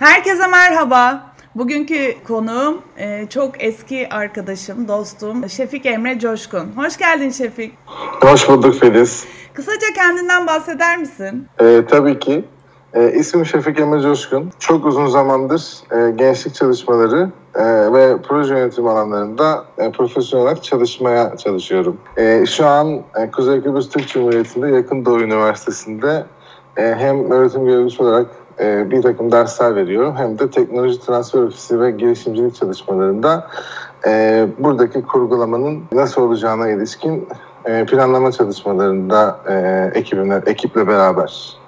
Herkese merhaba. Bugünkü konuğum e, çok eski arkadaşım, dostum Şefik Emre Coşkun. Hoş geldin Şefik. Hoş bulduk Filiz. Kısaca kendinden bahseder misin? Ee, tabii ki. Ee, ismim Şefik Emre Coşkun. Çok uzun zamandır e, gençlik çalışmaları e, ve proje yönetimi alanlarında e, profesyonel olarak çalışmaya çalışıyorum. E, şu an e, Kuzey Kıbrıs Türk Cumhuriyeti'nde Yakın Doğu Üniversitesi'nde e, hem öğretim görevlisi olarak e, bir takım dersler veriyorum hem de teknoloji transfer ofisi ve girişimcilik çalışmalarında e, buradaki kurgulamanın nasıl olacağına ilişkin e, planlama çalışmalarında ekibimle, ekiple beraber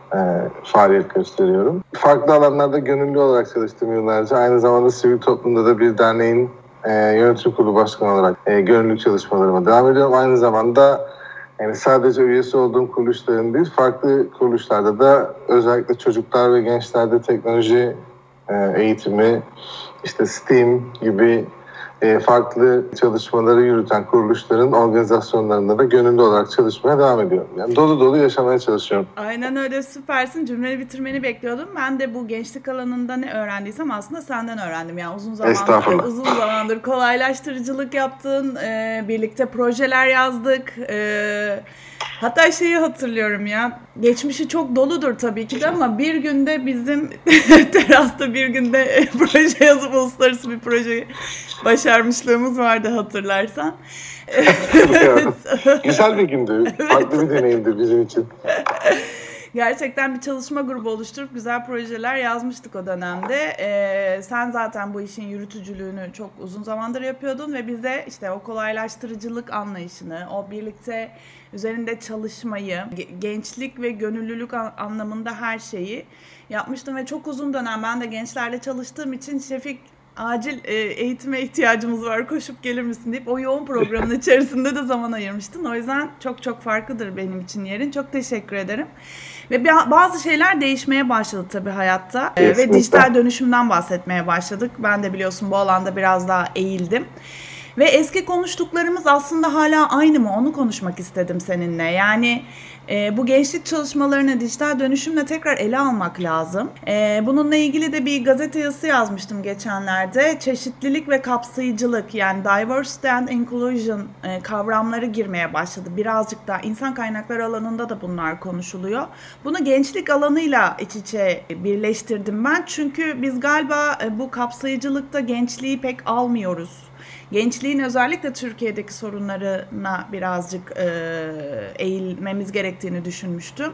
faaliyet gösteriyorum. Farklı alanlarda gönüllü olarak çalıştım yıllarca. Aynı zamanda sivil toplumda da bir derneğin yönetim kurulu başkanı olarak e, gönüllü çalışmalarıma devam ediyorum. Aynı zamanda yani sadece üyesi olduğum kuruluşların değil, farklı kuruluşlarda da özellikle çocuklar ve gençlerde teknoloji e, eğitimi, işte STEAM gibi e, farklı çalışmaları yürüten kuruluşların organizasyonlarında da gönüllü olarak çalışmaya devam ediyorum. Yani dolu dolu yaşamaya çalışıyorum. Aynen öyle süpersin. Cümleyi bitirmeni bekliyordum. Ben de bu gençlik alanında ne öğrendiysem aslında senden öğrendim. Yani uzun zamandır uzun zamandır kolaylaştırıcılık yaptın, e, birlikte projeler yazdık. E, Hatta şeyi hatırlıyorum ya. Geçmişi çok doludur tabii ki de ama bir günde bizim terasta bir günde proje yazıp uluslararası bir proje başarmışlığımız vardı hatırlarsan. Güzel bir gündü. Farklı bir deneyimdi bizim için. Gerçekten bir çalışma grubu oluşturup güzel projeler yazmıştık o dönemde. Ee, sen zaten bu işin yürütücülüğünü çok uzun zamandır yapıyordun ve bize işte o kolaylaştırıcılık anlayışını, o birlikte üzerinde çalışmayı, gençlik ve gönüllülük anlamında her şeyi yapmıştım ve çok uzun dönem ben de gençlerle çalıştığım için Şefik acil e, eğitime ihtiyacımız var koşup gelir misin deyip o yoğun programın içerisinde de zaman ayırmıştın. O yüzden çok çok farklıdır benim için yerin. Çok teşekkür ederim. Ve bazı şeyler değişmeye başladı tabii hayatta. E, ve dijital dönüşümden bahsetmeye başladık. Ben de biliyorsun bu alanda biraz daha eğildim. Ve eski konuştuklarımız aslında hala aynı mı onu konuşmak istedim seninle. Yani e, bu gençlik çalışmalarını dijital dönüşümle tekrar ele almak lazım. E, bununla ilgili de bir gazete yazısı yazmıştım geçenlerde. Çeşitlilik ve kapsayıcılık yani diversity and inclusion e, kavramları girmeye başladı. Birazcık daha insan kaynakları alanında da bunlar konuşuluyor. Bunu gençlik alanıyla iç içe birleştirdim ben. Çünkü biz galiba e, bu kapsayıcılıkta gençliği pek almıyoruz gençliğin özellikle Türkiye'deki sorunlarına birazcık e, eğilmemiz gerektiğini düşünmüştüm.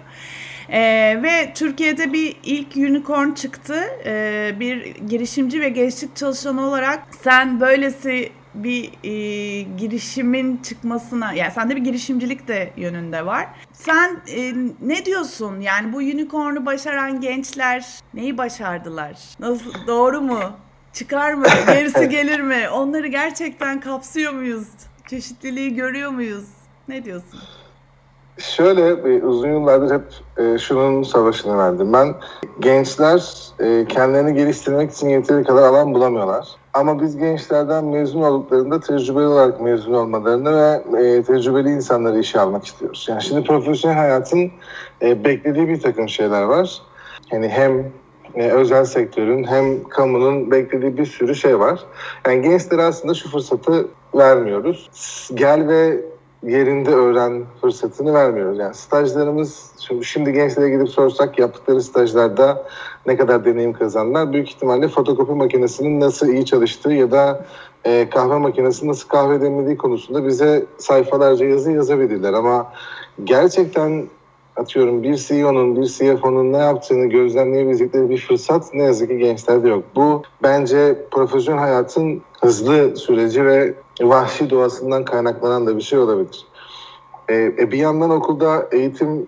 E, ve Türkiye'de bir ilk unicorn çıktı. E, bir girişimci ve gençlik çalışanı olarak sen böylesi bir e, girişimin çıkmasına yani sende bir girişimcilik de yönünde var. Sen e, ne diyorsun? Yani bu unicorn'u başaran gençler neyi başardılar? Nasıl doğru mu? Çıkar mı? Gerisi gelir mi? Onları gerçekten kapsıyor muyuz? Çeşitliliği görüyor muyuz? Ne diyorsun? Şöyle e, uzun yıllardır hep e, şunun savaşını verdim. Ben gençler e, kendilerini geliştirmek için yeteri kadar alan bulamıyorlar. Ama biz gençlerden mezun olduklarında tecrübeli olarak mezun olmalarını ve tecrübeli insanları işe almak istiyoruz. Yani şimdi profesyonel hayatın beklediği bir takım şeyler var. Yani hem e, özel sektörün hem kamunun beklediği bir sürü şey var. Yani gençlere aslında şu fırsatı vermiyoruz. Gel ve yerinde öğren fırsatını vermiyoruz. Yani stajlarımız şimdi, şimdi gençlere gidip sorsak yaptıkları stajlarda ne kadar deneyim kazandılar. Büyük ihtimalle fotokopi makinesinin nasıl iyi çalıştığı ya da e, kahve makinesi nasıl kahve demlediği konusunda bize sayfalarca yazı yazabilirler. Ama gerçekten atıyorum bir CEO'nun, bir CFO'nun ne yaptığını gözlemleyebilecekleri bir fırsat ne yazık ki gençlerde yok. Bu bence profesyonel hayatın hızlı süreci ve vahşi doğasından kaynaklanan da bir şey olabilir. E, e, bir yandan okulda eğitim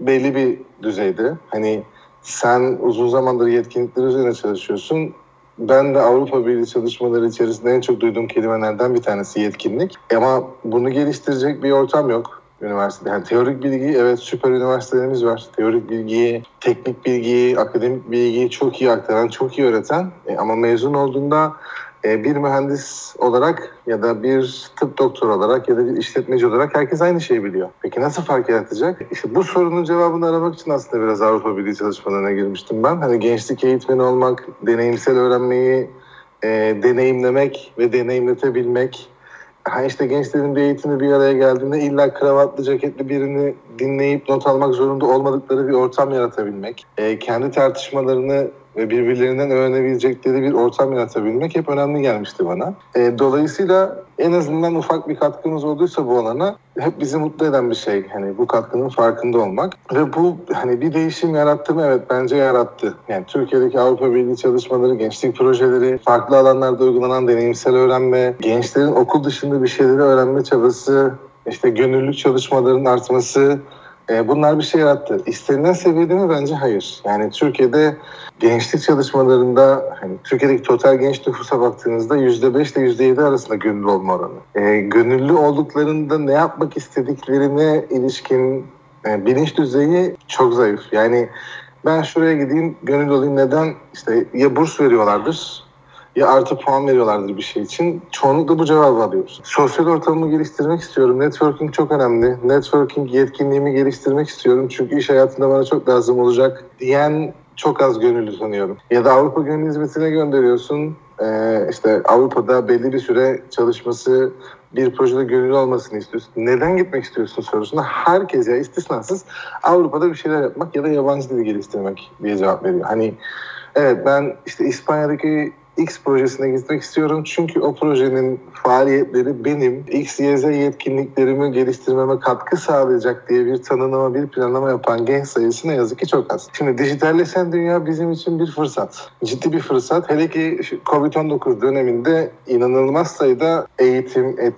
belli bir düzeyde. Hani sen uzun zamandır yetkinlikler üzerine çalışıyorsun. Ben de Avrupa Birliği çalışmaları içerisinde en çok duyduğum kelimelerden bir tanesi yetkinlik. Ama bunu geliştirecek bir ortam yok üniversitede. Yani teorik bilgi evet süper üniversitelerimiz var. Teorik bilgiyi, teknik bilgiyi, akademik bilgiyi çok iyi aktaran, çok iyi öğreten e, ama mezun olduğunda e, bir mühendis olarak ya da bir tıp doktoru olarak ya da bir işletmeci olarak herkes aynı şeyi biliyor. Peki nasıl fark yaratacak? İşte bu sorunun cevabını aramak için aslında biraz Avrupa Birliği çalışmalarına girmiştim ben. Hani gençlik eğitmeni olmak, deneyimsel öğrenmeyi e, deneyimlemek ve deneyimletebilmek. Ha işte gençlerin bir eğitimi bir araya geldiğinde illa kravatlı ceketli birini dinleyip not almak zorunda olmadıkları bir ortam yaratabilmek. E, kendi tartışmalarını ve birbirlerinden öğrenebilecekleri bir ortam yaratabilmek hep önemli gelmişti bana. E, dolayısıyla en azından ufak bir katkımız olduysa bu alana hep bizi mutlu eden bir şey. Hani bu katkının farkında olmak ve bu hani bir değişim yarattı mı? Evet bence yarattı. Yani Türkiye'deki Avrupa Birliği çalışmaları, gençlik projeleri, farklı alanlarda uygulanan deneyimsel öğrenme, gençlerin okul dışında bir şeyleri öğrenme çabası, işte gönüllülük çalışmalarının artması, e, bunlar bir şey yarattı. İstenilen seviyede mi? Bence hayır. Yani Türkiye'de gençlik çalışmalarında hani Türkiye'deki total genç nüfusa baktığınızda %5 ile %7 arasında gönüllü olma oranı. E, gönüllü olduklarında ne yapmak istediklerine ilişkin e, bilinç düzeyi çok zayıf. Yani ben şuraya gideyim, gönüllü olayım. Neden? İşte ya burs veriyorlardır ya artı puan veriyorlardır bir şey için. Çoğunlukla bu cevabı alıyoruz. Sosyal ortamımı geliştirmek istiyorum. Networking çok önemli. Networking yetkinliğimi geliştirmek istiyorum. Çünkü iş hayatında bana çok lazım olacak diyen çok az gönüllü tanıyorum. Ya da Avrupa Gönüllü Hizmeti'ne gönderiyorsun. Ee, işte Avrupa'da belli bir süre çalışması, bir projede gönüllü olmasını istiyorsun. Neden gitmek istiyorsun sorusuna herkes ya istisnasız Avrupa'da bir şeyler yapmak ya da yabancı dili geliştirmek diye cevap veriyor. Hani evet ben işte İspanya'daki X projesine gitmek istiyorum. Çünkü o projenin faaliyetleri benim X, Y, Z yetkinliklerimi geliştirmeme katkı sağlayacak diye bir tanımlama, bir planlama yapan genç sayısı ne yazık ki çok az. Şimdi dijitalleşen dünya bizim için bir fırsat. Ciddi bir fırsat. Hele ki Covid-19 döneminde inanılmaz sayıda eğitim, et,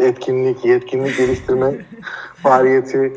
etkinlik, yetkinlik geliştirme faaliyeti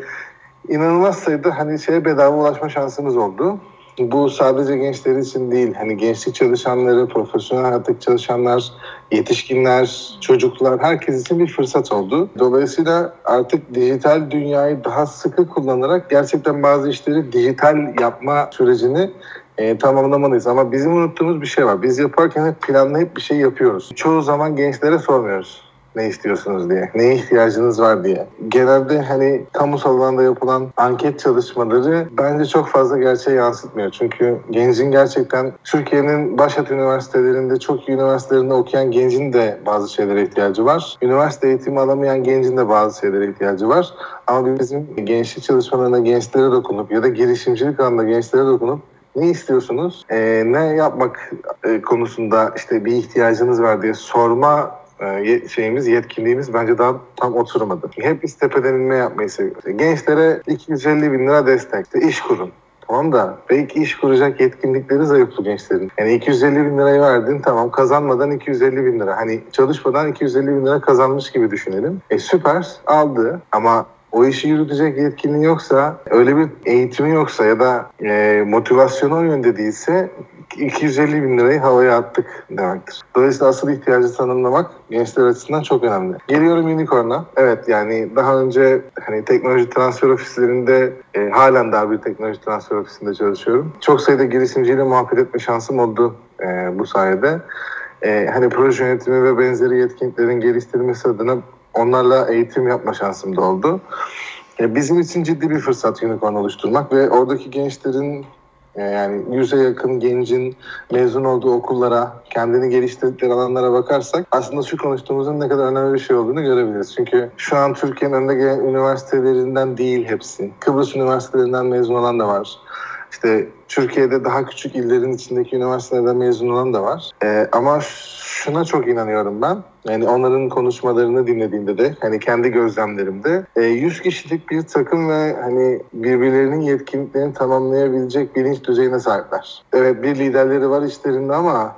inanılmaz sayıda hani şeye bedava ulaşma şansımız oldu bu sadece gençler için değil. Hani gençlik çalışanları, profesyonel hayattaki çalışanlar, yetişkinler, çocuklar herkes için bir fırsat oldu. Dolayısıyla artık dijital dünyayı daha sıkı kullanarak gerçekten bazı işleri dijital yapma sürecini e, tamamlamalıyız. Ama bizim unuttuğumuz bir şey var. Biz yaparken hep planlayıp bir şey yapıyoruz. Çoğu zaman gençlere sormuyoruz ne istiyorsunuz diye, neye ihtiyacınız var diye. Genelde hani kamusal alanda yapılan anket çalışmaları bence çok fazla gerçeği yansıtmıyor. Çünkü gencin gerçekten Türkiye'nin başat üniversitelerinde çok iyi üniversitelerinde okuyan gencin de bazı şeylere ihtiyacı var. Üniversite eğitimi alamayan gencin de bazı şeylere ihtiyacı var. Ama bizim gençlik çalışmalarına gençlere dokunup ya da girişimcilik alanında gençlere dokunup ne istiyorsunuz, ee, ne yapmak e, konusunda işte bir ihtiyacınız var diye sorma e, şeyimiz, yetkinliğimiz bence daha tam oturmadı. Hep biz tepeden inme yapmayı seviyoruz. Gençlere 250 bin lira destek, işte iş kurun. Tamam da belki iş kuracak yetkinlikleri zayıf bu gençlerin. Yani 250 bin lirayı verdin tamam kazanmadan 250 bin lira. Hani çalışmadan 250 bin lira kazanmış gibi düşünelim. E süper aldı ama o işi yürütecek yetkinliği yoksa, öyle bir eğitimi yoksa ya da e, motivasyonu o yönde değilse 250 bin lirayı havaya attık demektir. Dolayısıyla asıl ihtiyacı tanımlamak gençler açısından çok önemli. Geliyorum Unicorn'a. Evet yani daha önce hani teknoloji transfer ofislerinde e, halen daha bir teknoloji transfer ofisinde çalışıyorum. Çok sayıda girişimciyle muhabbet etme şansım oldu e, bu sayede. E, hani proje yönetimi ve benzeri yetkinliklerin geliştirilmesi adına onlarla eğitim yapma şansım da oldu. E, bizim için ciddi bir fırsat Unicorn oluşturmak ve oradaki gençlerin yani yüze yakın gencin mezun olduğu okullara, kendini geliştirdikleri alanlara bakarsak aslında şu konuştuğumuzun ne kadar önemli bir şey olduğunu görebiliriz. Çünkü şu an Türkiye'nin önde gelen üniversitelerinden değil hepsi. Kıbrıs üniversitelerinden mezun olan da var. İşte Türkiye'de daha küçük illerin içindeki üniversitelerden mezun olan da var. Ee, ama şuna çok inanıyorum ben. Yani onların konuşmalarını dinlediğimde de hani kendi gözlemlerimde 100 e, kişilik bir takım ve hani birbirlerinin yetkinliklerini tamamlayabilecek bilinç düzeyine sahipler. Evet bir liderleri var işlerinde ama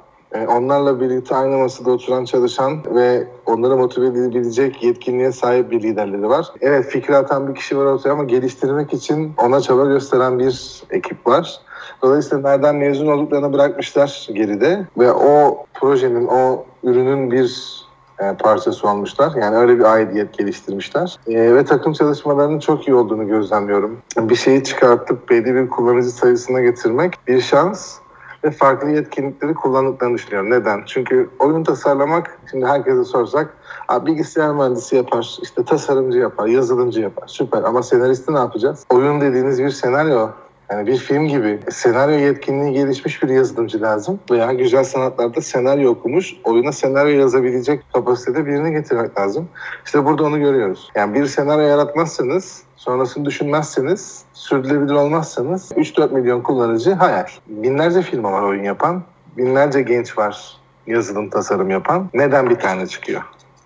onlarla birlikte aynı masada oturan çalışan ve onları motive edebilecek yetkinliğe sahip bir liderleri var. Evet fikri atan bir kişi var ortaya ama geliştirmek için ona çaba gösteren bir ekip var. Dolayısıyla nereden mezun olduklarını bırakmışlar geride ve o projenin, o ürünün bir e, parçası olmuşlar. Yani öyle bir aidiyet geliştirmişler. E, ve takım çalışmalarının çok iyi olduğunu gözlemliyorum. Bir şeyi çıkartıp belli bir kullanıcı sayısına getirmek bir şans ve farklı yetkinlikleri kullandıklarını düşünüyorum. Neden? Çünkü oyun tasarlamak, şimdi herkese sorsak, bilgisayar mühendisi yapar, işte tasarımcı yapar, yazılımcı yapar. Süper ama senaristi ne yapacağız? Oyun dediğiniz bir senaryo. Yani bir film gibi senaryo yetkinliği gelişmiş bir yazılımcı lazım. Veya güzel sanatlarda senaryo okumuş, oyuna senaryo yazabilecek kapasitede birini getirmek lazım. İşte burada onu görüyoruz. Yani bir senaryo yaratmazsanız, sonrasını düşünmezseniz, sürdürülebilir olmazsanız 3-4 milyon kullanıcı hayal. Binlerce firma var oyun yapan, binlerce genç var yazılım tasarım yapan. Neden bir tane çıkıyor?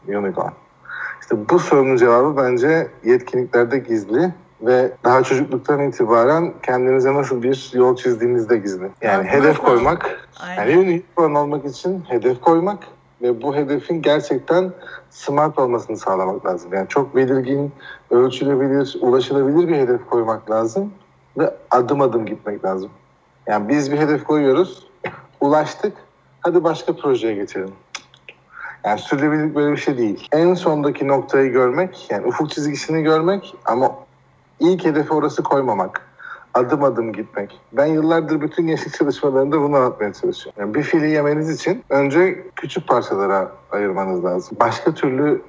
Unicorn. İşte bu sorunun cevabı bence yetkinliklerde gizli ve daha çocukluktan itibaren kendinize nasıl bir yol çizdiğinizde gizli. Yani Aslında hedef koymak, Aynen. yani unicorn olmak için hedef koymak ve bu hedefin gerçekten smart olmasını sağlamak lazım. Yani çok belirgin, ölçülebilir, ulaşılabilir bir hedef koymak lazım ve adım adım gitmek lazım. Yani biz bir hedef koyuyoruz, ulaştık, hadi başka projeye geçelim. Yani sürdürülebilirlik böyle bir şey değil. En sondaki noktayı görmek, yani ufuk çizgisini görmek ama ilk hedefi orası koymamak. Adım adım gitmek. Ben yıllardır bütün gençlik çalışmalarında bunu anlatmaya çalışıyorum. Yani bir fili yemeniz için önce küçük parçalara ayırmanız lazım. Başka türlü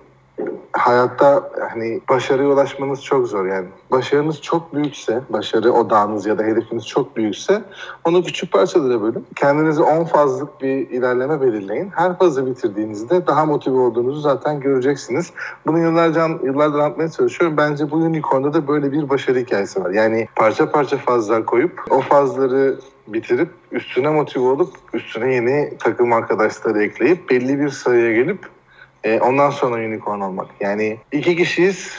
hayatta hani başarıya ulaşmanız çok zor yani. Başarınız çok büyükse, başarı odağınız ya da hedefiniz çok büyükse onu küçük parçalara bölün. Kendinize 10 fazlık bir ilerleme belirleyin. Her fazı bitirdiğinizde daha motive olduğunuzu zaten göreceksiniz. Bunu yıllarca yıllardır anlatmaya çalışıyorum. Bence bu unicorn'da da böyle bir başarı hikayesi var. Yani parça parça fazlar koyup o fazları bitirip üstüne motive olup üstüne yeni takım arkadaşları ekleyip belli bir sayıya gelip e, ondan sonra unicorn olmak. Yani iki kişiyiz.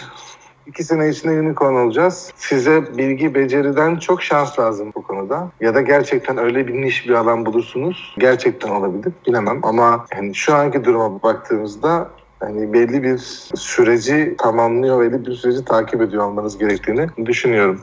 İki sene içinde unicorn olacağız. Size bilgi, beceriden çok şans lazım bu konuda. Ya da gerçekten öyle bir niş bir alan bulursunuz. Gerçekten olabilir. Bilemem ama hani şu anki duruma baktığımızda hani belli bir süreci tamamlıyor, belli bir süreci takip ediyor olmanız gerektiğini düşünüyorum.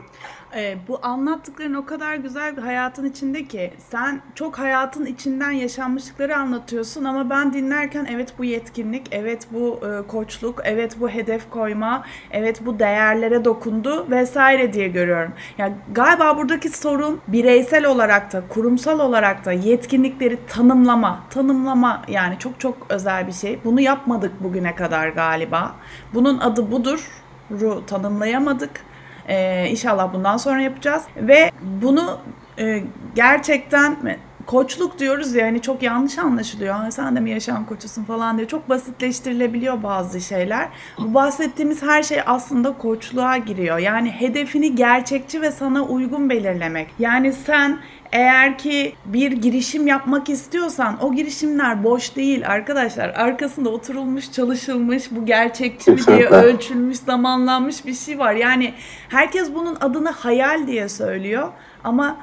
Ee, bu anlattıkların o kadar güzel bir hayatın içinde ki sen çok hayatın içinden yaşanmışlıkları anlatıyorsun ama ben dinlerken evet bu yetkinlik, evet bu e, koçluk, evet bu hedef koyma, evet bu değerlere dokundu vesaire diye görüyorum. Ya galiba buradaki sorun bireysel olarak da kurumsal olarak da yetkinlikleri tanımlama, tanımlama yani çok çok özel bir şey. Bunu yapmadık bugüne kadar galiba. Bunun adı budur. Ru tanımlayamadık. Ee, inşallah bundan sonra yapacağız. Ve bunu e, gerçekten koçluk diyoruz ya hani çok yanlış anlaşılıyor. Ha, sen de mi yaşam koçusun falan diye. Çok basitleştirilebiliyor bazı şeyler. Bu bahsettiğimiz her şey aslında koçluğa giriyor. Yani hedefini gerçekçi ve sana uygun belirlemek. Yani sen eğer ki bir girişim yapmak istiyorsan o girişimler boş değil arkadaşlar. Arkasında oturulmuş, çalışılmış, bu gerçekçi mi diye ölçülmüş, zamanlanmış bir şey var. Yani herkes bunun adını hayal diye söylüyor ama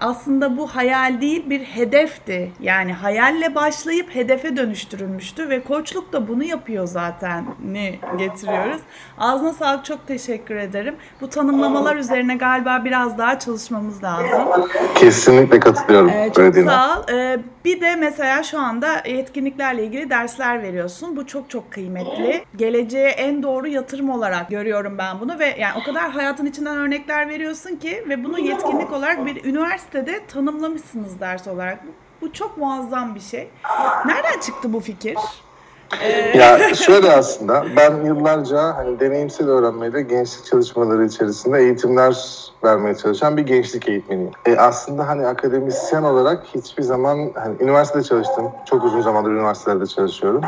aslında bu hayal değil bir hedefti. Yani hayalle başlayıp hedefe dönüştürülmüştü ve koçluk da bunu yapıyor zaten ne getiriyoruz. Ağzına sağlık çok teşekkür ederim. Bu tanımlamalar üzerine galiba biraz daha çalışmamız lazım. Kesinlikle katılıyorum. Ee, çok söylediğine. sağ ol. Ee, bir de mesela şu anda yetkinliklerle ilgili dersler veriyorsun. Bu çok çok kıymetli. Geleceğe en doğru yatırım olarak görüyorum ben bunu ve yani o kadar hayatın içinden örnekler veriyorsun ki ve bunu yetkinlik olarak bir üniversitede tanımlamışsınız ders olarak. Bu, bu çok muazzam bir şey. Nereden çıktı bu fikir? Ee, Ya şöyle aslında ben yıllarca hani deneyimsel öğrenmeyle gençlik çalışmaları içerisinde eğitimler vermeye çalışan bir gençlik eğitmeniyim. E aslında hani akademisyen olarak hiçbir zaman hani üniversitede çalıştım. Çok uzun zamandır üniversitelerde çalışıyorum.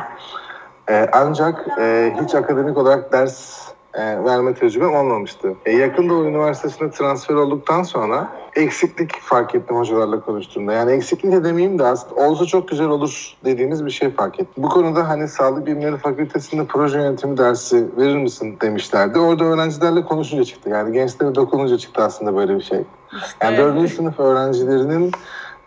E, ancak e, hiç akademik olarak ders e, verme tecrübem olmamıştı. E, yakın Doğu Üniversitesi'ne transfer olduktan sonra eksiklik fark ettim hocalarla konuştuğumda. Yani eksiklik de demeyeyim de aslında olsa çok güzel olur dediğimiz bir şey fark ettim. Bu konuda hani Sağlık Bilimleri Fakültesi'nde proje yönetimi dersi verir misin demişlerdi. Orada öğrencilerle konuşunca çıktı. Yani gençlere dokununca çıktı aslında böyle bir şey. Yani 4. sınıf öğrencilerinin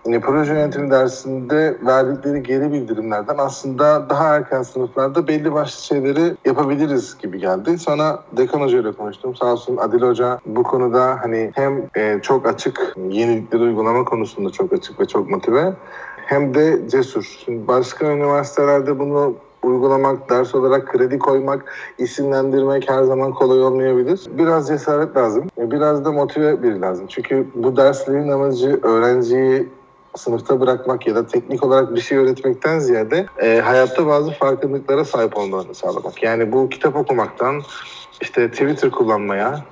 yine proje yönetimi dersinde verdikleri geri bildirimlerden aslında daha erken sınıflarda belli başlı şeyleri yapabiliriz gibi geldi. Sonra Dekan Hoca ile konuştum. Sağ olsun Adil Hoca bu konuda hani hem e, çok açık, yenilikleri uygulama konusunda çok açık ve çok motive hem de cesur. Şimdi başka üniversitelerde bunu uygulamak, ders olarak kredi koymak, isimlendirmek her zaman kolay olmayabilir. Biraz cesaret lazım. e, Biraz da motive biri lazım. Çünkü bu derslerin amacı öğrenciyi sınıfta bırakmak ya da teknik olarak bir şey öğretmekten ziyade e, hayatta bazı farkındıklara sahip olmalarını sağlamak. Yani bu kitap okumaktan işte Twitter kullanmaya,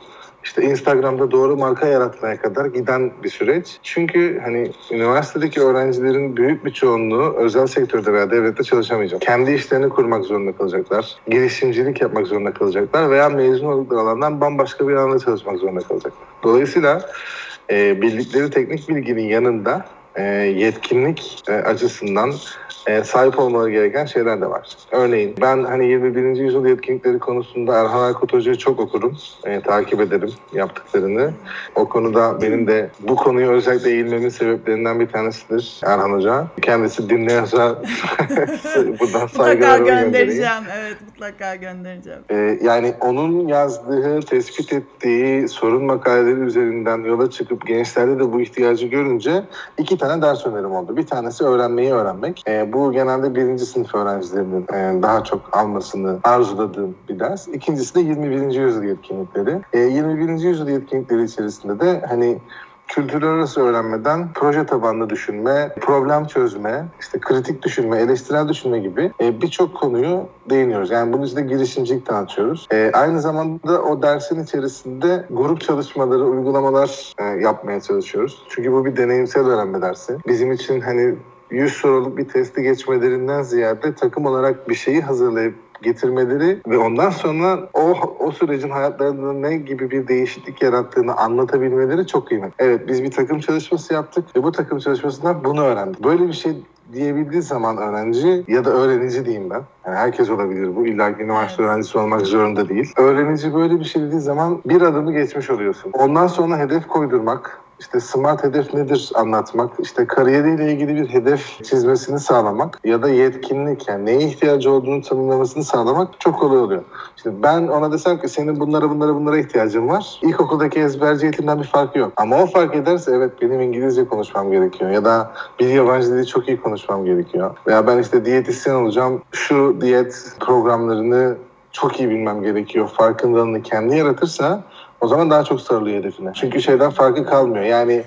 işte Instagram'da doğru marka yaratmaya kadar giden bir süreç. Çünkü hani üniversitedeki öğrencilerin büyük bir çoğunluğu özel sektörde veya devlette çalışamayacak. Kendi işlerini kurmak zorunda kalacaklar. Girişimcilik yapmak zorunda kalacaklar veya mezun oldukları alandan bambaşka bir alanda çalışmak zorunda kalacaklar. Dolayısıyla e, bildikleri teknik bilginin yanında e, yetkinlik e, açısından e, sahip olmaları gereken şeyler de var. Örneğin ben hani 21. yüzyıl yetkinlikleri konusunda Erhan Aykut Hoca'yı çok okurum, e, takip ederim yaptıklarını. O konuda benim de bu konuyu özellikle eğilmemin sebeplerinden bir tanesidir Erhan Hoca. Kendisi dinliyorsa buradan saygılarımı göndereceğim. Evet mutlaka göndereceğim. Ee, yani onun yazdığı, tespit ettiği sorun makaleleri üzerinden yola çıkıp gençlerde de bu ihtiyacı görünce iki tane ders önerim oldu. Bir tanesi öğrenmeyi öğrenmek. Ee, bu genelde birinci sınıf öğrencilerinin e, daha çok almasını arzuladığım bir ders. İkincisi de 21. yüzyıl yetkinlikleri. Ee, 21. yüzyıl yetkinlikleri içerisinde de hani kültürler arası öğrenmeden proje tabanlı düşünme, problem çözme, işte kritik düşünme, eleştirel düşünme gibi e, birçok konuyu değiniyoruz. Yani bunun içinde girişimcilik tanıtıyoruz. E, aynı zamanda o dersin içerisinde grup çalışmaları, uygulamalar e, yapmaya çalışıyoruz. Çünkü bu bir deneyimsel öğrenme dersi. Bizim için hani 100 soruluk bir testi geçmelerinden ziyade takım olarak bir şeyi hazırlayıp getirmeleri ve ondan sonra o o sürecin hayatlarında ne gibi bir değişiklik yarattığını anlatabilmeleri çok kıymetli. Evet biz bir takım çalışması yaptık ve bu takım çalışmasından bunu öğrendik. Böyle bir şey diyebildiği zaman öğrenci ya da öğrenici diyeyim ben. Yani herkes olabilir bu. İlla ki üniversite öğrencisi olmak zorunda değil. Öğrenici böyle bir şey dediği zaman bir adımı geçmiş oluyorsun. Ondan sonra hedef koydurmak, işte smart hedef nedir anlatmak, işte kariyeriyle ilgili bir hedef çizmesini sağlamak ya da yetkinlik yani neye ihtiyacı olduğunu tanımlamasını sağlamak çok kolay oluyor. Şimdi ben ona desem ki senin bunlara bunlara bunlara ihtiyacın var. İlkokuldaki ezberci eğitimden bir farkı yok. Ama o fark ederse evet benim İngilizce konuşmam gerekiyor ya da bir yabancı dili çok iyi konuşmam gerekiyor. Veya ben işte diyetisyen olacağım. Şu diyet programlarını çok iyi bilmem gerekiyor. Farkındalığını kendi yaratırsa o zaman daha çok sarılıyor hedefine. Çünkü şeyden farkı kalmıyor. Yani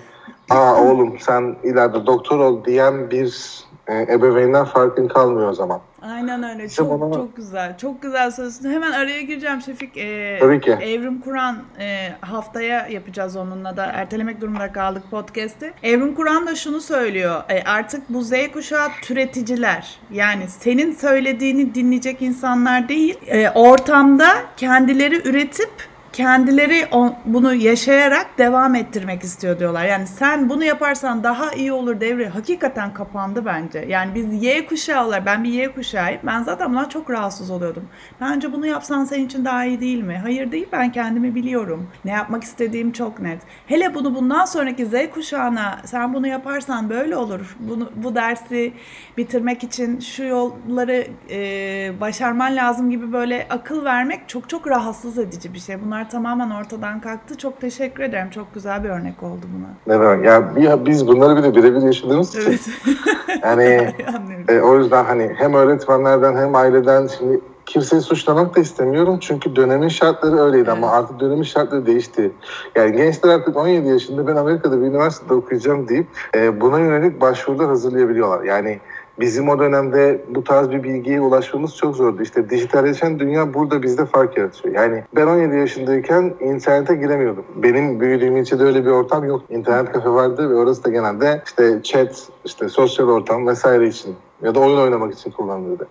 aa oğlum sen ileride doktor ol diyen bir e, ebeveynden farkın kalmıyor o zaman. Aynen öyle. İşte Çok bana- çok güzel. Çok güzel söylüyorsun. Hemen araya gireceğim Şefik. Ee, Tabii ki. Evrim Kur'an e, haftaya yapacağız onunla da ertelemek durumunda kaldık podcast'i. Evrim Kur'an da şunu söylüyor. E, artık bu Z kuşağı türeticiler. Yani senin söylediğini dinleyecek insanlar değil. e, ortamda kendileri üretip kendileri bunu yaşayarak devam ettirmek istiyor diyorlar. Yani sen bunu yaparsan daha iyi olur devre hakikaten kapandı bence. Yani biz Y kuşağı olarak ben bir Y kuşağıyım. Ben zaten bundan çok rahatsız oluyordum. Bence bunu yapsan senin için daha iyi değil mi? Hayır değil ben kendimi biliyorum. Ne yapmak istediğim çok net. Hele bunu bundan sonraki Z kuşağına sen bunu yaparsan böyle olur. Bunu bu dersi bitirmek için şu yolları e, başarman lazım gibi böyle akıl vermek çok çok rahatsız edici bir şey. Bunlar tamamen ortadan kalktı. Çok teşekkür ederim. Çok güzel bir örnek oldu buna. Ne demek? Ya bir- biz bunları bir de birebir yaşadığımız için Evet. yani Anlıyorum. e, o yüzden hani hem öğretmenlerden hem aileden şimdi kimseyi suçlamak da istemiyorum çünkü dönemin şartları öyleydi ama Evet. artık dönemin şartları değişti. Yani gençler artık 17 yaşında ben Amerika'da bir üniversitede okuyacağım deyip e, buna yönelik başvurular hazırlayabiliyorlar. Yani bizim o dönemde bu tarz bir bilgiye ulaşmamız çok zordu. İşte dijitalleşen dünya burada bizde fark yaratıyor. Yani ben 17 yaşındayken internete giremiyordum. Benim büyüdüğüm ilçede öyle bir ortam yok. İnternet kafe vardı ve orası da genelde işte chat, işte sosyal ortam vesaire için ya da oyun oynamak için kullanılıyordu.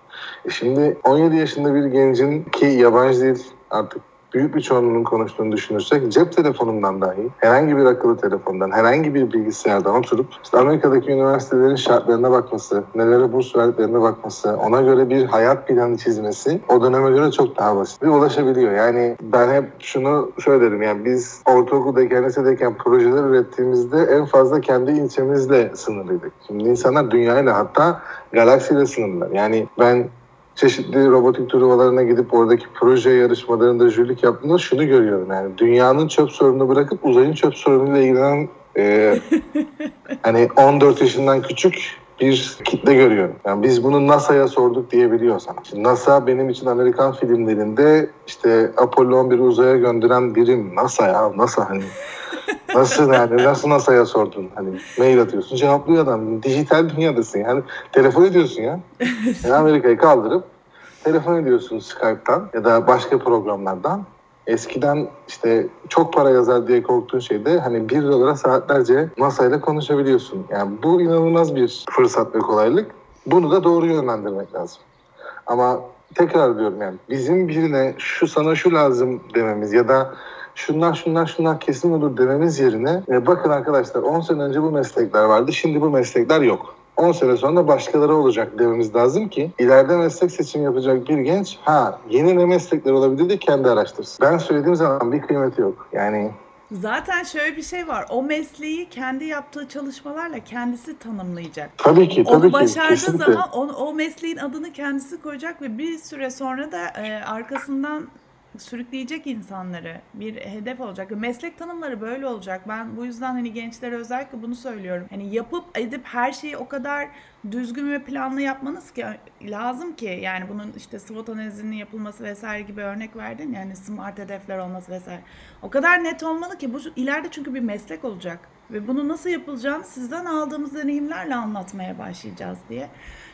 E şimdi 17 yaşında bir gencin ki yabancı dil artık büyük bir çoğunluğunun konuştuğunu düşünürsek cep telefonundan dahi herhangi bir akıllı telefondan, herhangi bir bilgisayardan oturup işte Amerika'daki üniversitelerin şartlarına bakması, nelere burs verdiklerine bakması, ona göre bir hayat planı çizmesi o döneme göre çok daha basit ve ulaşabiliyor. Yani ben hep şunu söylerim yani biz ortaokuldayken, lisedeyken projeler ürettiğimizde en fazla kendi ilçemizle sınırlıydık. Şimdi insanlar dünyayla hatta galaksiyle sınırlılar. Yani ben çeşitli robotik turnuvalarına gidip oradaki proje yarışmalarında jürilik yaptığımda şunu görüyorum yani dünyanın çöp sorununu bırakıp uzayın çöp sorunuyla ilgilenen e, hani 14 yaşından küçük bir kitle görüyorum. Yani biz bunu NASA'ya sorduk diyebiliyor sana. Şimdi NASA benim için Amerikan filmlerinde işte Apollo 11'i uzaya gönderen birim. NASA ya NASA hani. Nasıl yani? Nasıl NASA'ya sordun? Hani mail atıyorsun cevaplıyor adam. Dijital dünyadasın yani. Telefon ediyorsun ya. Yani Amerika'yı kaldırıp telefon ediyorsun Skype'tan ya da başka programlardan. Eskiden işte çok para yazar diye korktuğun şeyde hani bir dolara saatlerce NASA ile konuşabiliyorsun. Yani bu inanılmaz bir fırsat ve kolaylık. Bunu da doğru yönlendirmek lazım. Ama tekrar diyorum yani bizim birine şu sana şu lazım dememiz ya da şunlar şunlar şunlar kesin olur dememiz yerine e, bakın arkadaşlar 10 sene önce bu meslekler vardı şimdi bu meslekler yok. 10 sene sonra başkaları olacak dememiz lazım ki ileride meslek seçimi yapacak bir genç ha yeni ne meslekler olabilir de kendi araştırsın. Ben söylediğim zaman bir kıymeti yok. Yani Zaten şöyle bir şey var. O mesleği kendi yaptığı çalışmalarla kendisi tanımlayacak. tabii ki tabii Onu ki başardığı kesinlikle. zaman o, o mesleğin adını kendisi koyacak ve bir süre sonra da e, arkasından sürükleyecek insanları bir hedef olacak. Meslek tanımları böyle olacak. Ben bu yüzden hani gençlere özellikle bunu söylüyorum. Hani yapıp edip her şeyi o kadar düzgün ve planlı yapmanız ki lazım ki yani bunun işte SWOT analizinin yapılması vesaire gibi örnek verdin yani smart hedefler olması vesaire. O kadar net olmalı ki bu ileride çünkü bir meslek olacak ve bunu nasıl yapılacağını sizden aldığımız deneyimlerle anlatmaya başlayacağız diye.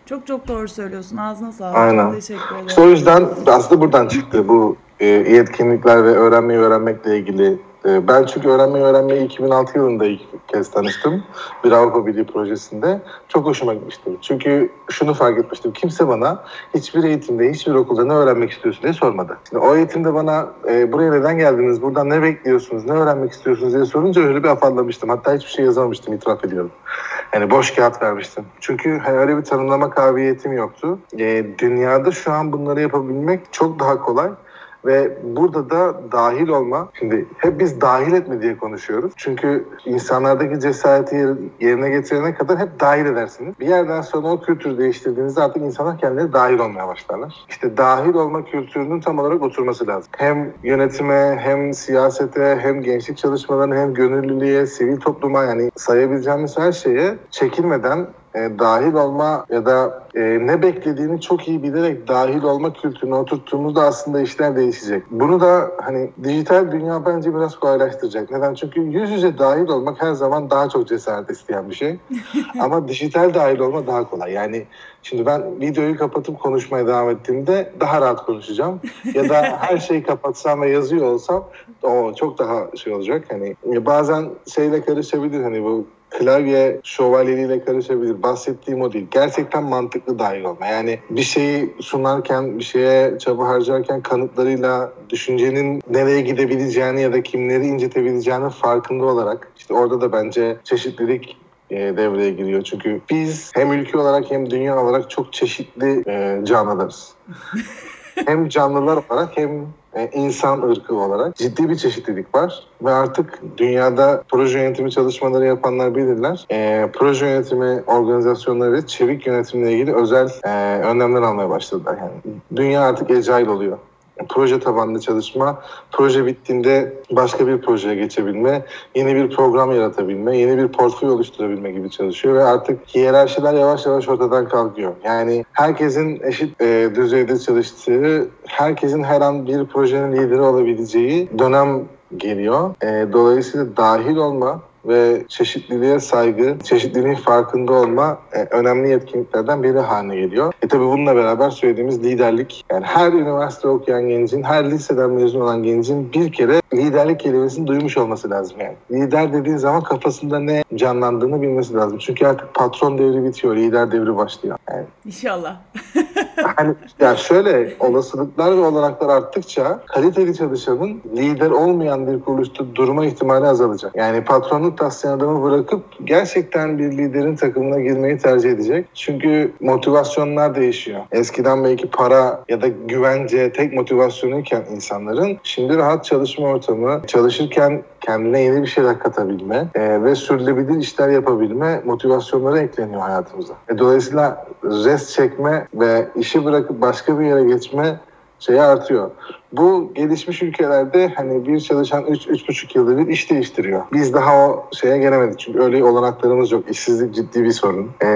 Çok çok doğru söylüyorsun. Ağzına sağlık. Aynen. Teşekkür ederim. İşte o yüzden aslında buradan çıktı bu e, yetkinlikler ve öğrenmeyi öğrenmekle ilgili. E, ben çünkü öğrenmeyi öğrenmeyi 2006 yılında ilk kez tanıştım. Bir Avrupa Birliği projesinde. Çok hoşuma gitmişti. Çünkü şunu fark etmiştim. Kimse bana hiçbir eğitimde, hiçbir okulda ne öğrenmek istiyorsun diye sormadı. Şimdi o eğitimde bana e, buraya neden geldiniz, buradan ne bekliyorsunuz, ne öğrenmek istiyorsunuz diye sorunca öyle bir afallamıştım. Hatta hiçbir şey yazamamıştım, itiraf ediyorum. Yani boş kağıt vermiştim. Çünkü hani öyle bir tanımlama kabiliyetim yoktu. E, dünyada şu an bunları yapabilmek çok daha kolay. Ve burada da dahil olma, şimdi hep biz dahil etme diye konuşuyoruz. Çünkü insanlardaki cesareti yer- yerine getirene kadar hep dahil edersiniz. Bir yerden sonra o kültürü değiştirdiğinizde artık insanlar kendileri dahil olmaya başlarlar. İşte dahil olma kültürünün tam olarak oturması lazım. Hem yönetime, hem siyasete, hem gençlik çalışmalarına, hem gönüllülüğe, sivil topluma yani sayabileceğimiz her şeye çekinmeden e, dahil olma ya da e, ne beklediğini çok iyi bilerek dahil olma kültürüne oturttuğumuzda aslında işler değişecek. Bunu da hani dijital dünya bence biraz kolaylaştıracak. Neden? Çünkü yüz yüze dahil olmak her zaman daha çok cesaret isteyen bir şey. Ama dijital dahil olma daha kolay. Yani şimdi ben videoyu kapatıp konuşmaya devam ettiğimde daha rahat konuşacağım. Ya da her şeyi kapatsam ve yazıyor olsam o çok daha şey olacak. Hani bazen şeyle karışabilir hani bu klavye şövalyeliğiyle karışabilir. Bahsettiğim o değil. Gerçekten mantıklı dahil olma. Yani bir şeyi sunarken, bir şeye çaba harcarken kanıtlarıyla düşüncenin nereye gidebileceğini ya da kimleri incitebileceğinin farkında olarak işte orada da bence çeşitlilik e, devreye giriyor. Çünkü biz hem ülke olarak hem dünya olarak çok çeşitli e, canlılarız. hem canlılar olarak hem e, insan ırkı olarak ciddi bir çeşitlilik var ve artık dünyada proje yönetimi çalışmaları yapanlar bilirler. E, proje yönetimi organizasyonları ve çevik yönetimle ilgili özel e, önlemler almaya başladılar. Yani dünya artık agile oluyor. Proje tabanlı çalışma, proje bittiğinde başka bir projeye geçebilme, yeni bir program yaratabilme, yeni bir portföy oluşturabilme gibi çalışıyor ve artık hiyerarşiler yavaş yavaş ortadan kalkıyor. Yani herkesin eşit e, düzeyde çalıştığı, herkesin her an bir projenin lideri olabileceği dönem geliyor. E, dolayısıyla dahil olma ve çeşitliliğe saygı, çeşitliliğin farkında olma e, önemli yetkinliklerden biri haline geliyor. E tabi bununla beraber söylediğimiz liderlik. Yani her üniversite okuyan gencin, her liseden mezun olan gencin bir kere liderlik kelimesini duymuş olması lazım yani. Lider dediğin zaman kafasında ne canlandığını bilmesi lazım. Çünkü artık patron devri bitiyor, lider devri başlıyor. Yani İnşallah. hani ya şöyle olasılıklar ve olanaklar arttıkça kaliteli çalışanın lider olmayan bir kuruluşta durma ihtimali azalacak. Yani patronluk taslayan adamı bırakıp gerçekten bir liderin takımına girmeyi tercih edecek. Çünkü motivasyonlar değişiyor. Eskiden belki para ya da güvence tek motivasyonuyken insanların şimdi rahat çalışma ortamı, çalışırken kendine yeni bir şeyler katabilme e, ve sürdürülebilir işler yapabilme motivasyonları ekleniyor hayatımıza. E, dolayısıyla rest çekme ve işi bırakıp başka bir yere geçme şeyi artıyor. Bu gelişmiş ülkelerde hani bir çalışan 3-3,5 yılda bir iş değiştiriyor. Biz daha o şeye gelemedik çünkü öyle olanaklarımız yok. İşsizlik ciddi bir sorun. Ee,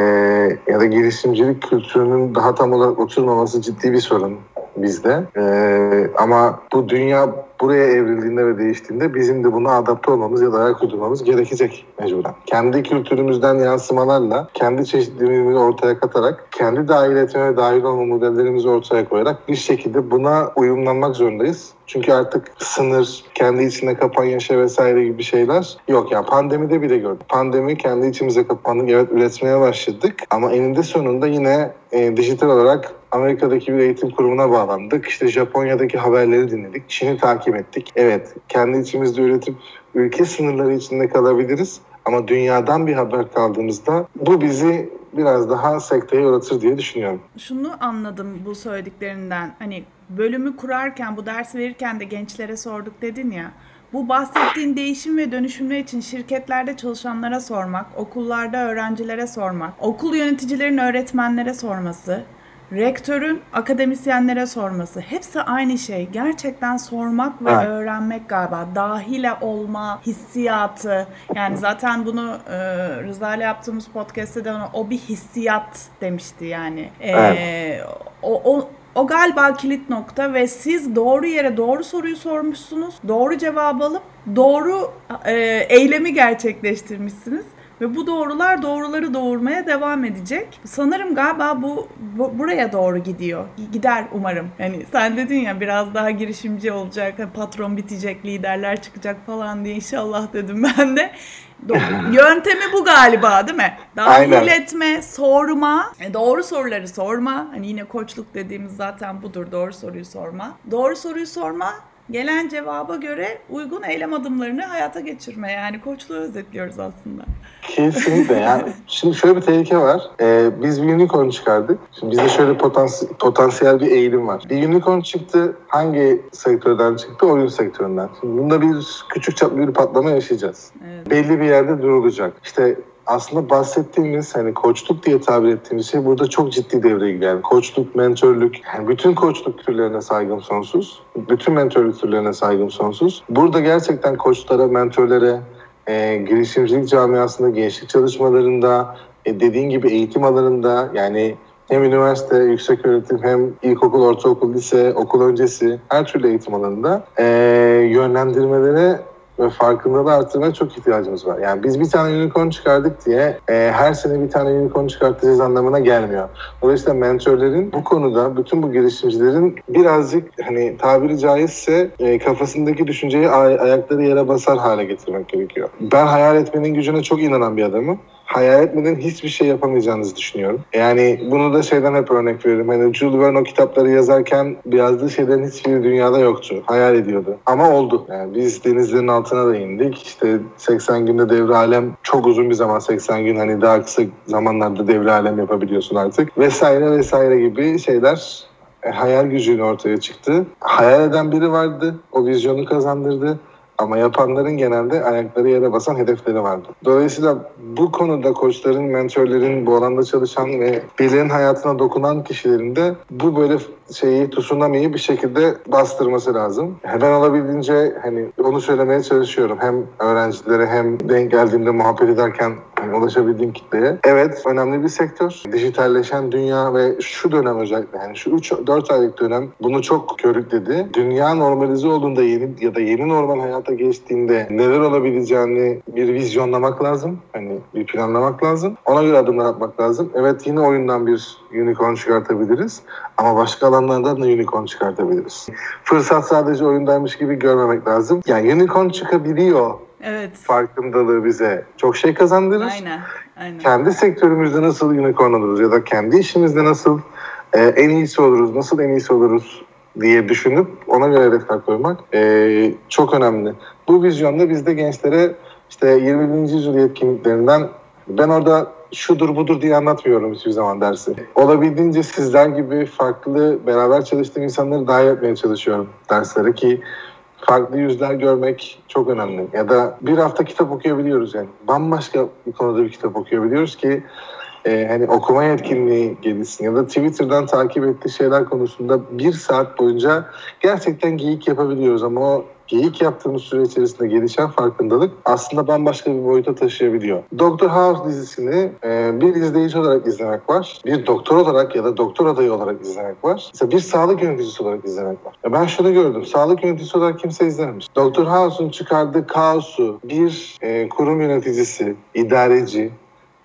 ya da girişimcilik kültürünün daha tam olarak oturmaması ciddi bir sorun bizde. Ee, ama bu dünya buraya evrildiğinde ve değiştiğinde bizim de buna adapte olmamız ya da ayak uydurmamız gerekecek mecburen. Kendi kültürümüzden yansımalarla, kendi çeşitliliğimizi ortaya katarak, kendi dahil etme ve dahil olma modellerimizi ortaya koyarak bir şekilde buna uyumlanmak zorundayız. Çünkü artık sınır, kendi içine kapan yaşa vesaire gibi şeyler yok. Yani pandemide bile gördük. Pandemi kendi içimize kapandık. Evet üretmeye başladık. Ama eninde sonunda yine e, dijital olarak Amerika'daki bir eğitim kurumuna bağlandık. İşte Japonya'daki haberleri dinledik. Çin'i takip ettik. Evet kendi içimizde üretip ülke sınırları içinde kalabiliriz. Ama dünyadan bir haber kaldığımızda bu bizi biraz daha sekteye uğratır diye düşünüyorum. Şunu anladım bu söylediklerinden. Hani bölümü kurarken, bu ders verirken de gençlere sorduk dedin ya. Bu bahsettiğin değişim ve dönüşümler için şirketlerde çalışanlara sormak, okullarda öğrencilere sormak, okul yöneticilerin öğretmenlere sorması, rektörün akademisyenlere sorması. Hepsi aynı şey. Gerçekten sormak ve Evet. öğrenmek galiba. Dahile olma hissiyatı. Yani zaten bunu e, Rıza ile yaptığımız podcast'te de ona, o bir hissiyat demişti yani. E, Evet. o, o, o galiba kilit nokta ve siz doğru yere doğru soruyu sormuşsunuz. Doğru cevabı alıp doğru e, eylemi gerçekleştirmişsiniz. Ve bu doğrular doğruları doğurmaya devam edecek. Sanırım galiba bu, bu- buraya doğru gidiyor. Gider umarım. Yani sen dedin ya biraz daha girişimci olacak, hani patron bitecek, liderler çıkacak falan diye inşallah dedim ben de. Yöntemi bu galiba değil mi? Dahil Aynen. etme, sorma, e, doğru soruları sorma. Hani yine koçluk dediğimiz zaten budur, doğru soruyu sorma. Doğru soruyu sorma, gelen cevaba göre uygun eylem adımlarını hayata geçirme. Yani koçluğu özetliyoruz aslında. Kesinlikle yani. Şimdi şöyle bir tehlike var. Ee, biz bir unicorn çıkardık. Şimdi bizde şöyle potansi- potansiyel bir eğilim var. Bir unicorn çıktı. Hangi sektörden çıktı? Oyun sektöründen. Şimdi bunda bir küçük çaplı bir patlama yaşayacağız. Evet. Belli bir yerde durulacak. İşte aslında bahsettiğimiz hani koçluk diye tabir ettiğimiz şey burada çok ciddi devreye giriyor. Yani koçluk, mentörlük, yani bütün koçluk türlerine saygım sonsuz. Bütün mentörlük türlerine saygım sonsuz. Burada gerçekten koçlara, mentörlere, e, girişimcilik camiasında, gençlik çalışmalarında, e, dediğin gibi eğitim alanında yani hem üniversite, yüksek öğretim, hem ilkokul, ortaokul, lise, okul öncesi her türlü eğitim alanında e, yönlendirmelere ve farkındalığı arttırmaya çok ihtiyacımız var. Yani biz bir tane unicorn çıkardık diye e, her sene bir tane unicorn çıkartacağız anlamına gelmiyor. Dolayısıyla mentörlerin bu konuda bütün bu girişimcilerin birazcık hani tabiri caizse e, kafasındaki düşünceyi ay- ayakları yere basar hale getirmek gerekiyor. Ben hayal etmenin gücüne çok inanan bir adamım. Hayal etmeden hiçbir şey yapamayacağınızı düşünüyorum. Yani bunu da şeyden hep örnek veririm. Hani Jules Verne o kitapları yazarken yazdığı şeylerin hiçbiri dünyada yoktu. Hayal ediyordu. Ama oldu. Yani biz denizlerin altına da indik. İşte 80 günde devre alem çok uzun bir zaman 80 gün hani daha kısa zamanlarda devre alem yapabiliyorsun artık. Vesaire vesaire gibi şeyler e, hayal gücüyle ortaya çıktı. Hayal eden biri vardı. O vizyonu kazandırdı. Ama yapanların genelde ayakları yere basan hedefleri vardı. Dolayısıyla bu konuda koçların, mentörlerin, bu alanda çalışan ve birilerinin hayatına dokunan kişilerin de bu böyle şeyi, tsunami'yi bir şekilde bastırması lazım. Ben olabildiğince hani onu söylemeye çalışıyorum. Hem öğrencilere hem denk geldiğimde muhabbet ederken hani ulaşabildiğim kitleye. Evet önemli bir sektör. Dijitalleşen dünya ve şu dönem özellikle yani şu 3-4 aylık dönem bunu çok körükledi. Dünya normalize olduğunda yeni ya da yeni normal hayata geçtiğinde neler olabileceğini bir vizyonlamak lazım. Hani bir planlamak lazım. Ona göre adımlar atmak lazım. Evet yine oyundan bir unicorn çıkartabiliriz. Ama başka alanlardan da unicorn çıkartabiliriz. Fırsat sadece oyundaymış gibi görmemek lazım. Yani unicorn çıkabiliyor Evet. farkındalığı bize çok şey kazandırır. Aynen. Aynen. Kendi sektörümüzde nasıl unicorn oluruz ya da kendi işimizde nasıl e, en iyisi oluruz, nasıl en iyisi oluruz diye düşünüp ona göre hedefler koymak e, çok önemli. Bu vizyonda biz de gençlere işte 21. yüzyıl yetkinliklerinden ben orada şudur budur diye anlatmıyorum hiçbir zaman dersi. Olabildiğince sizler gibi farklı beraber çalıştığım insanları dahil etmeye çalışıyorum derslere ki farklı yüzler görmek çok önemli. Ya da bir hafta kitap okuyabiliyoruz yani. Bambaşka bir konuda bir kitap okuyabiliyoruz ki e, hani okuma yetkinliği gelişsin ya da Twitter'dan takip ettiği şeyler konusunda bir saat boyunca gerçekten geyik yapabiliyoruz ama o geyik yaptığımız süre içerisinde gelişen farkındalık aslında bambaşka bir boyuta taşıyabiliyor. Doctor House dizisini e, bir izleyici olarak izlemek var. Bir doktor olarak ya da doktor adayı olarak izlemek var. Mesela bir sağlık yöneticisi olarak izlemek var. Ya ben şunu gördüm. Sağlık yöneticisi olarak kimse izlememiş. Doctor House'un çıkardığı kaosu bir e, kurum yöneticisi, idareci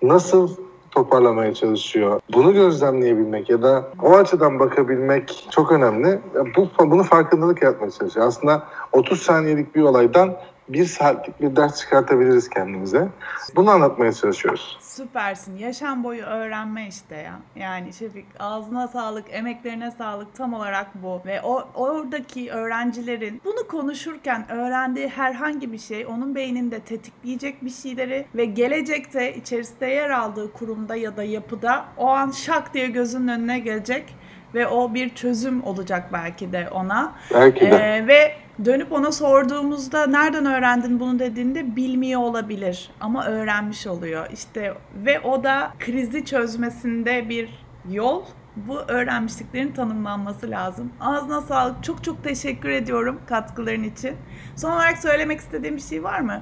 nasıl toparlamaya çalışıyor. Bunu gözlemleyebilmek ya da o açıdan bakabilmek çok önemli. Bu bunu farkındalık yaratmaya çalışıyor. Aslında 30 saniyelik bir olaydan bir saatlik bir ders çıkartabiliriz kendimize. Bunu anlatmaya çalışıyoruz. Süpersin. Yaşam boyu öğrenme işte ya. Yani Şefik ağzına sağlık, emeklerine sağlık tam olarak bu. Ve o oradaki öğrencilerin bunu konuşurken öğrendiği herhangi bir şey onun beyninde tetikleyecek bir şeyleri ve gelecekte içerisinde yer aldığı kurumda ya da yapıda o an şak diye gözünün önüne gelecek ve o bir çözüm olacak belki de ona. Belki de. Ee, ve dönüp ona sorduğumuzda nereden öğrendin bunu dediğinde bilmiyor olabilir ama öğrenmiş oluyor. İşte ve o da krizi çözmesinde bir yol. Bu öğrenmişliklerin tanımlanması lazım. Ağzına sağlık. Çok çok teşekkür ediyorum katkıların için. Son olarak söylemek istediğim bir şey var mı?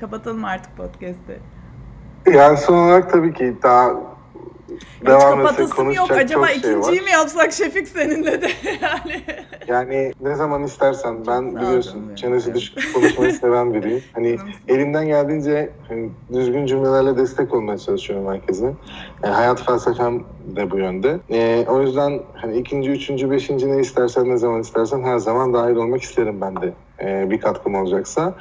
Kapatalım artık podcast'i. Yani son olarak tabii ki daha devam etsek kapatasım yok. konuşacak Acaba çok şey var. ikinciyi mi yapsak Şefik seninle de yani. Yani ne zaman istersen ben sağ canım biliyorsun benim. çenesi düşük konuşmayı seven biriyim. Hani elimden geldiğince hani, düzgün cümlelerle destek olmaya çalışıyorum herkese. E, hayat felsefem de bu yönde. E, o yüzden hani ikinci, üçüncü, beşinci ne istersen ne zaman istersen her zaman dahil olmak isterim ben de. E, bir katkım olacaksa.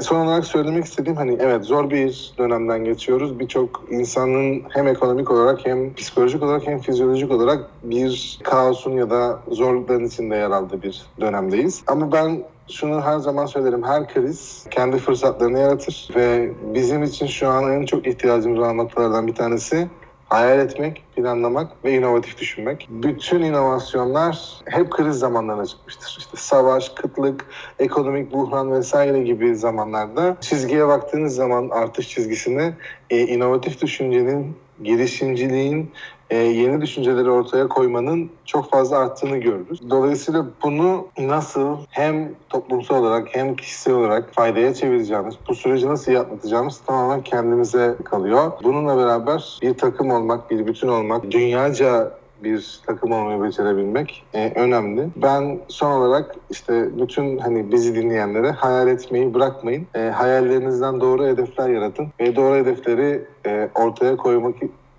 Son olarak söylemek istediğim hani evet zor bir dönemden geçiyoruz. Birçok insanın hem ekonomik olarak hem psikolojik olarak hem fizyolojik olarak bir kaosun ya da zorlukların içinde yer aldığı bir dönemdeyiz. Ama ben şunu her zaman söylerim. Her kriz kendi fırsatlarını yaratır ve bizim için şu an en çok ihtiyacımız olan noktalardan bir tanesi hayal etmek, planlamak ve inovatif düşünmek. Bütün inovasyonlar hep kriz zamanlarına çıkmıştır. İşte savaş, kıtlık, ekonomik buhran vesaire gibi zamanlarda çizgiye baktığınız zaman artış çizgisini e, inovatif düşüncenin, girişimciliğin, e, yeni düşünceleri ortaya koymanın çok fazla arttığını görürüz. Dolayısıyla bunu nasıl hem toplumsal olarak hem kişisel olarak faydaya çevireceğimiz, bu süreci nasıl iyi atlatacağımız tamamen kendimize kalıyor. Bununla beraber bir takım olmak, bir bütün olmak, dünyaca bir takım olmayı becerebilmek e, önemli. Ben son olarak işte bütün hani bizi dinleyenlere hayal etmeyi bırakmayın. E, hayallerinizden doğru hedefler yaratın ve doğru hedefleri e, ortaya koymak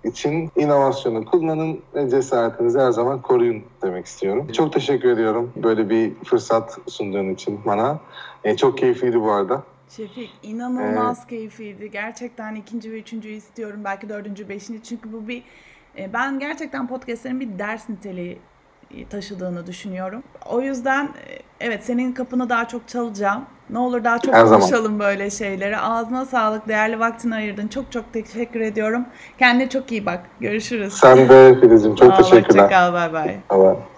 için inovasyonu kullanın ve cesaretinizi her zaman koruyun demek istiyorum. Çok teşekkür ediyorum böyle bir fırsat sunduğun için bana. E, çok keyifliydi bu arada. Şefik inanılmaz keyifliydi. Gerçekten ikinci ve üçüncüyü istiyorum. Belki dördüncü, beşinci. Çünkü bu bir e, ben gerçekten podcastlerin bir ders niteliği taşıdığını düşünüyorum. O yüzden e, evet senin kapını daha çok çalacağım. Ne olur daha çok Her zaman. konuşalım böyle şeyleri. Ağzına sağlık, değerli vaktini ayırdın. Çok çok teşekkür ediyorum. Kendine çok iyi bak. Görüşürüz. Sen de Filiz'im çok ol, teşekkürler. Hoşça kal, bay bay. Bye bye.